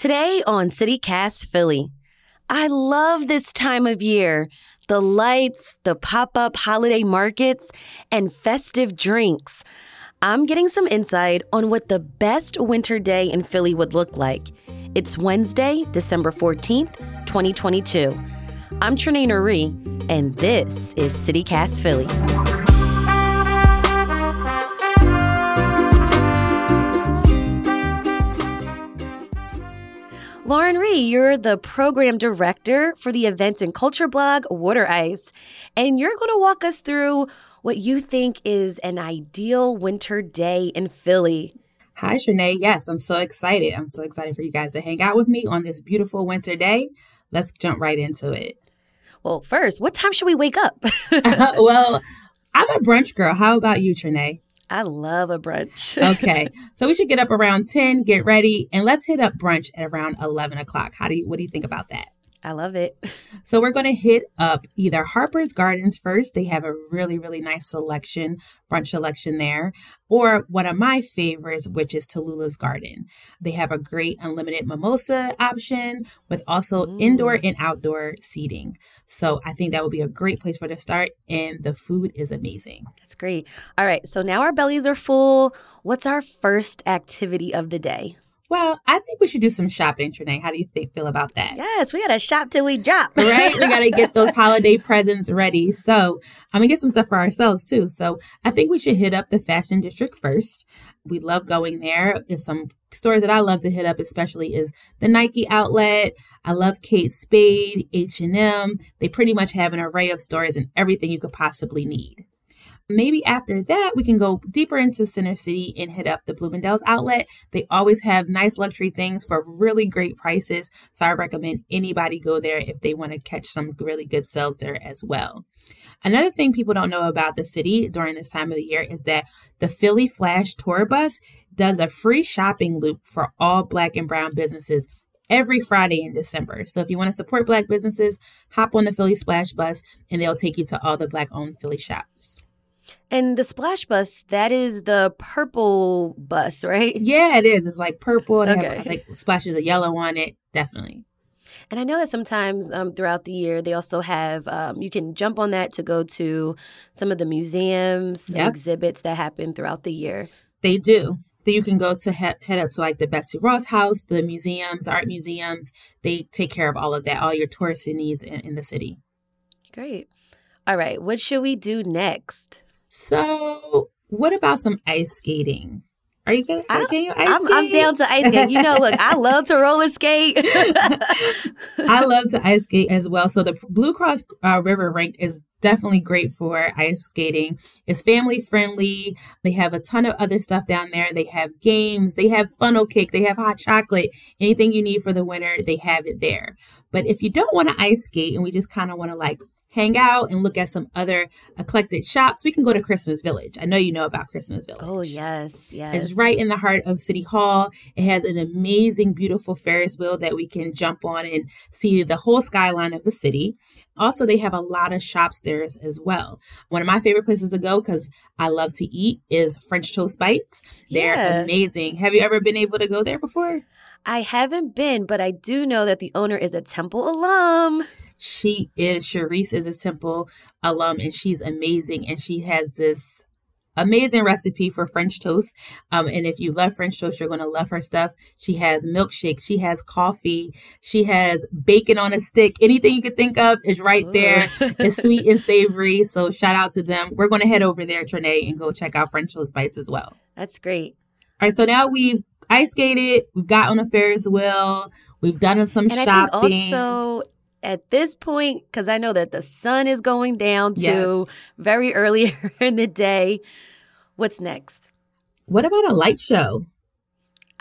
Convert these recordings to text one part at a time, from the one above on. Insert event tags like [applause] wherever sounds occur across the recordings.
Today on CityCast Philly, I love this time of year. The lights, the pop up holiday markets, and festive drinks. I'm getting some insight on what the best winter day in Philly would look like. It's Wednesday, December 14th, 2022. I'm Trenae Nuri, and this is CityCast Philly. Lauren Rei, you're the program director for the events and culture blog Wooder Ice, and you're going to walk us through what you think is an ideal winter day in Philly. Hi, Trenae. Yes, I'm so excited. I'm so excited for you guys to hang out with me on this beautiful winter day. Let's jump right into it. Well, first, what time should we wake up? [laughs] [laughs] well, I'm a brunch girl. How about you, Trenae? I love a brunch. [laughs] okay. So we should get up around 10, get ready, and let's hit up brunch at around 11 o'clock. How do you, what do you think about that? I love it. So we're going to hit up either Harper's Gardens first. They have a really, really nice selection, brunch selection there. Or one of my favorites, which is Tallulah's Garden. They have a great unlimited mimosa option with also mm. indoor and outdoor seating. So I think that would be a great place for to start. And the food is amazing. That's great. All right. So now our bellies are full. What's our first activity of the day? Well, I think we should do some shopping, Trenae. How do you think feel about that? Yes, we gotta shop till we drop. right? We [laughs] gotta get those holiday presents ready. So I'm gonna get some stuff for ourselves too. So I think we should hit up the fashion district first. We love going there. there. Is some stores that I love to hit up, especially is the Nike outlet. I love Kate Spade, H&M. They pretty much have an array of stores and everything you could possibly need. Maybe after that, we can go deeper into Center City and hit up the Bloomingdale's outlet. They always have nice luxury things for really great prices. So I recommend anybody go there if they want to catch some really good sales there as well. Another thing people don't know about the city during this time of the year is that the Philly Phlash tour bus does a free shopping loop for all black and brown businesses every Friday in December. So if you want to support black businesses, hop on the Philly Splash bus and they'll take you to all the black owned Philly shops. And the splash bus, that is the purple bus, [laughs] right? Yeah, it is. It's like purple. They okay. have like splashes of yellow on it. Definitely. And I know that sometimes um, throughout the year, they also have, um, you can jump on that to go to some of the museums exhibits that happen throughout the year. They do. Then you can go to head, head up to like the Betsy Ross House, the museums, art museums. They take care of all of that, all your touristy needs in, in the city. Great. All right. What should we do next? So, what about some ice skating? Are you good? I, Can you ice I'm, skate? I'm down to ice skate. You know, look, I [laughs] love to roller skate. I love to ice skate as well. So the Blue Cross uh, River Rink is definitely great for ice skating. It's family friendly. They have a ton of other stuff down there. They have games, they have funnel cake, they have hot chocolate. Anything you need for the winter, they have it there. But if you don't want to ice skate and we just kind of want to like hang out and look at some other eclectic shops, we can go to Christmas Village. I know you know about Christmas oh, Village. Oh, yes, yes. It's right in the heart of City Hall. It has an amazing, beautiful Ferris wheel that we can jump on and see the whole skyline of the city. Also, they have a lot of shops there as, as well. One of my favorite places to go because I love to eat is French Toast Bites. They're yeah. amazing. Have you ever been able to go there before? I haven't been, but I do know that the owner is a Temple alum. She is, Sharice is a Temple alum and she's amazing. And she has this amazing recipe for French toast. Um, and if you love French toast, you're going to love her stuff. She has milkshake, she has coffee, she has bacon on a stick. Anything you could think of is right there. it's [laughs] sweet and savory. So shout out to them. We're going to head over there, Trenae, and go check out French toast bites as well. That's great. All right, so now we've ice skated, we've got on a Ferris wheel, we've done some and shopping. Also at this point, because I know that the sun is going down to yes. very early [laughs] in the day, what's next? What about a light show?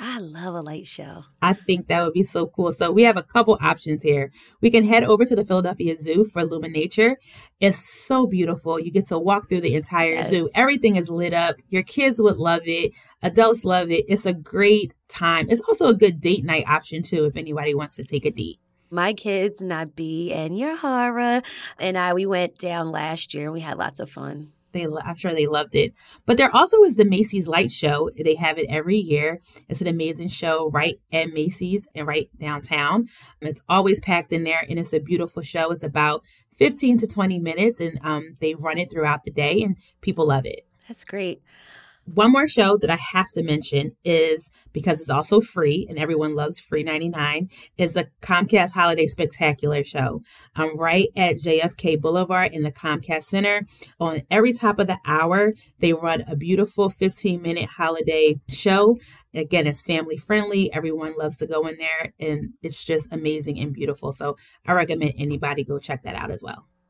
I love a light show. I think that would be so cool. So we have a couple options here. We can head over to the Philadelphia Zoo for Luminature. It's so beautiful. You get to walk through the entire yes. zoo. Everything is lit up. Your kids would love it. Adults love it. It's a great time. It's also a good date night option too if anybody wants to take a date my kids, Nabi and Yahara, and I, we went down last year and we had lots of fun. They, I'm sure they loved it. But there also is the Macy's Light Show. They have it every year. It's an amazing show right at Macy's and right downtown. It's always packed in there, and it's a beautiful show. It's about 15 to 20 minutes, and um, they run it throughout the day, and people love it. That's great. One more show that I have to mention is because it's also free and everyone loves free 99 is the Comcast Holiday Spectacular show. I'm right at JFK Boulevard in the Comcast Center. On every top of the hour, they run a beautiful 15 minute holiday show. Again, it's family friendly. Everyone loves to go in there and it's just amazing and beautiful. So I recommend anybody go check that out as well.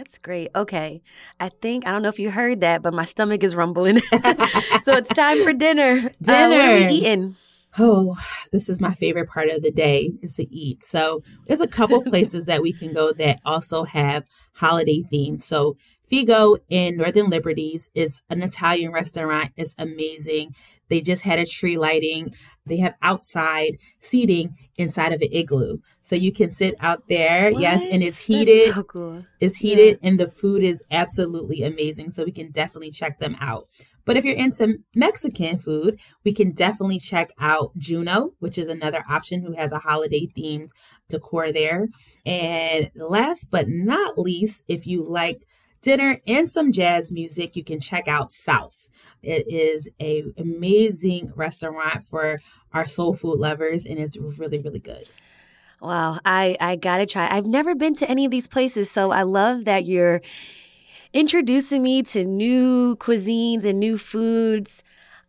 That's great. Okay. I think, I don't know if you heard that, but my stomach is rumbling. [laughs] so it's time for dinner. Dinner. [laughs] Uh, what are we eating? Oh, this is my favorite part of the day is to eat. So there's a couple [laughs] places that we can go that also have holiday themes. So Figo in Northern Liberties is an Italian restaurant. It's amazing. They just had a tree lighting. They have outside seating inside of an igloo. So you can sit out there. What? Yes. And it's heated. So cool. It's heated yeah. and the food is absolutely amazing. So we can definitely check them out. But if you're into Mexican food, we can definitely check out Juno, which is another option who has a holiday themed decor there. And last but not least, if you like dinner and some jazz music, you can check out South. It is a amazing restaurant for our soul food lovers and it's really really good. Wow, I I got to try. I've never been to any of these places, so I love that you're introducing me to new cuisines and new foods.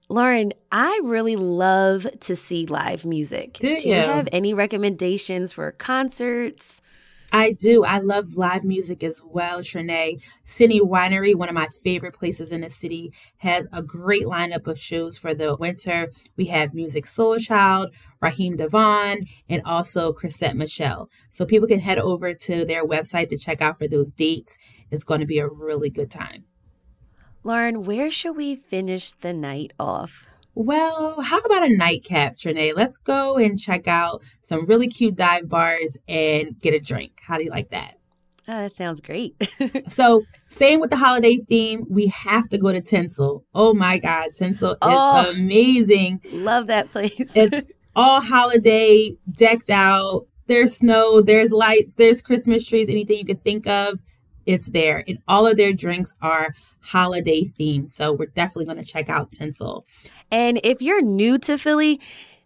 Lauren, I really love to see live music. Do, Do you have any recommendations for concerts? I do. I love live music as well, Trenae. City Winery, one of my favorite places in the city, has a great lineup of shows for the winter. We have Musiq Soulchild, Raheem DeVaughn, and also Chrisette Michele. So people can head over to their website to check out for those dates. It's going to be a really good time. Lauren, where should we finish the night off? Well, how about a nightcap, Trenae? Let's go and check out some really cute dive bars and get a drink. How do you like that? Oh, that sounds great. [laughs] so, staying with the holiday theme, we have to go to Tinsel. Oh my God, Tinsel oh, is amazing. Love that place. it's [laughs] all holiday, decked out. There's snow, there's lights, there's Christmas trees, anything you could think of it's there. And all of their drinks are holiday themed. So we're definitely going to check out Tinsel. And if you're new to Philly,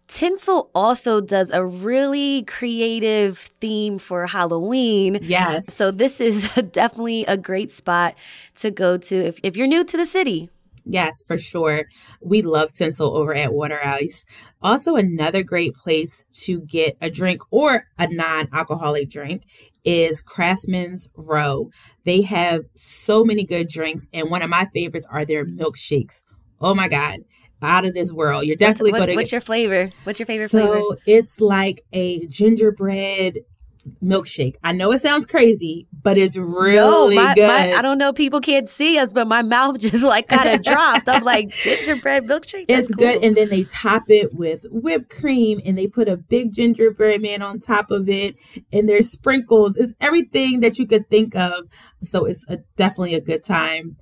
Tinsel also does a really creative theme for Halloween. Yes. So this is [laughs] definitely a great spot to go to if, if you're new to the city. Yes, for sure. We love Tinsel over at Wooder Ice. Also, another great place to get a drink or a non alcoholic drink is Craftsman's Row. They have so many good drinks, and one of my favorites are their milkshakes. Oh my God out of this world. You're definitely what, going to. What's your flavor? What's your favorite so flavor? So it's like a gingerbread milkshake. I know it sounds crazy, but it's really no, my, good. My, I don't know, people can't see us, but my mouth [laughs] just like kind of [laughs] dropped. I'm like gingerbread milkshake. That's it's cool. good, and then they top it with whipped cream, and they put a big gingerbread man on top of it, and there's sprinkles. It's everything that you could think of. So it's a, definitely a good time.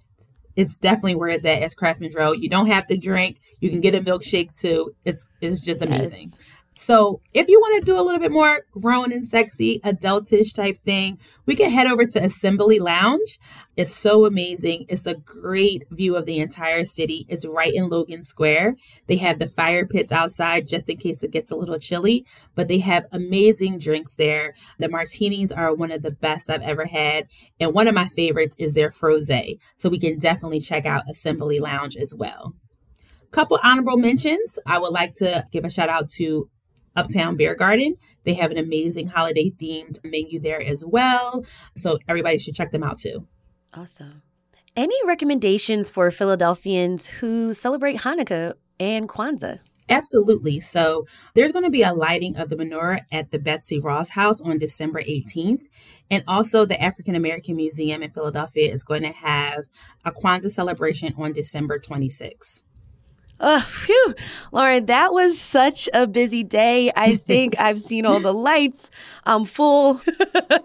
It's definitely where it's at as Craftsman's Row. You don't have to drink. You can get a milkshake too. It's it's just amazing. Yes. So if you want to do a little bit more grown and sexy, adultish type thing, we can head over to Assembly Lounge. It's so amazing. It's a great view of the entire city. It's right in Logan Square. They have the fire pits outside just in case it gets a little chilly, but they have amazing drinks there. The martinis are one of the best I've ever had. And one of my favorites is their froze. So we can definitely check out Assembly Lounge as well. Couple honorable mentions. I would like to give a shout out to Uptown Beer Garden. They have an amazing holiday themed menu there as well. So everybody should check them out too. Awesome. Any recommendations for Philadelphians who celebrate Hanukkah and Kwanzaa? Absolutely. So there's going to be a lighting of the menorah at the Betsy Ross House on December 18th. And also, the African American Museum in Philadelphia is going to have a Kwanzaa celebration on December 26th. Oh, phew. Lauren, that was such a busy day. I [laughs] think I've seen all the lights. I'm full.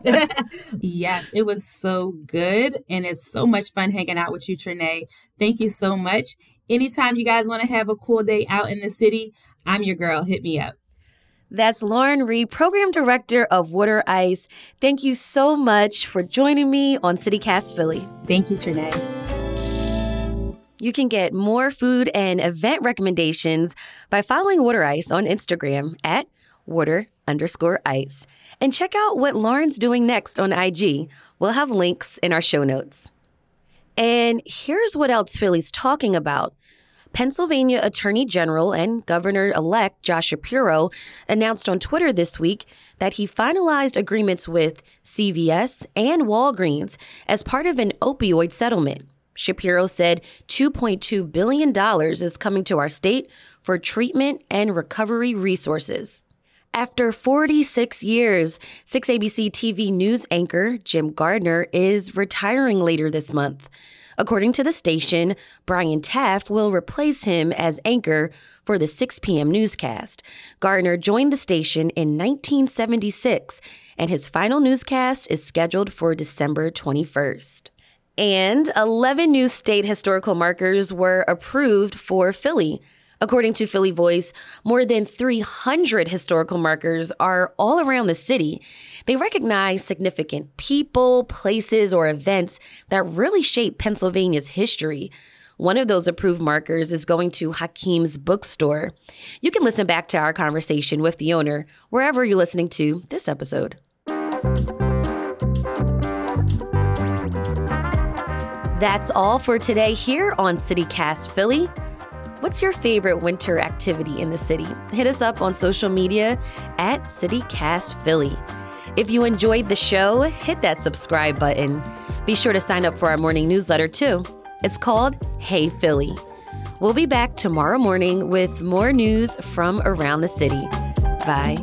[laughs] yes, it was so good. And it's so much fun hanging out with you, Trenae. Thank you so much. Anytime you guys want to have a cool day out in the city, I'm your girl. Hit me up. That's Lauren Rei, Program Director of Wooder Ice. Thank you so much for joining me on CityCast Philly. Thank you, Trenae. You can get more food and event recommendations by following Wooder Ice on Instagram at water underscore ice. And check out what Lauren's doing next on IG. We'll have links in our show notes. And here's what else Philly's talking about. Pennsylvania Attorney General and Governor elect Josh Shapiro announced on Twitter this week that he finalized agreements with CVS and Walgreens as part of an opioid settlement. Shapiro said $2.2 billion is coming to our state for treatment and recovery resources. After 46 years, 6ABC TV news anchor Jim Gardner is retiring later this month. According to the station, Brian Taff will replace him as anchor for the 6 p.m. newscast. Gardner joined the station in 1976, and his final newscast is scheduled for December 21st and 11 new state historical markers were approved for Philly. According to Philly Voice, more than 300 historical markers are all around the city. They recognize significant people, places, or events that really shape Pennsylvania's history. One of those approved markers is going to Hakim's bookstore. You can listen back to our conversation with the owner wherever you're listening to this episode. That's all for today here on CityCast Philly. What's your favorite winter activity in the city? Hit us up on social media at CityCast Philly. If you enjoyed the show, hit that subscribe button. Be sure to sign up for our morning newsletter too. It's called Hey Philly. We'll be back tomorrow morning with more news from around the city. Bye.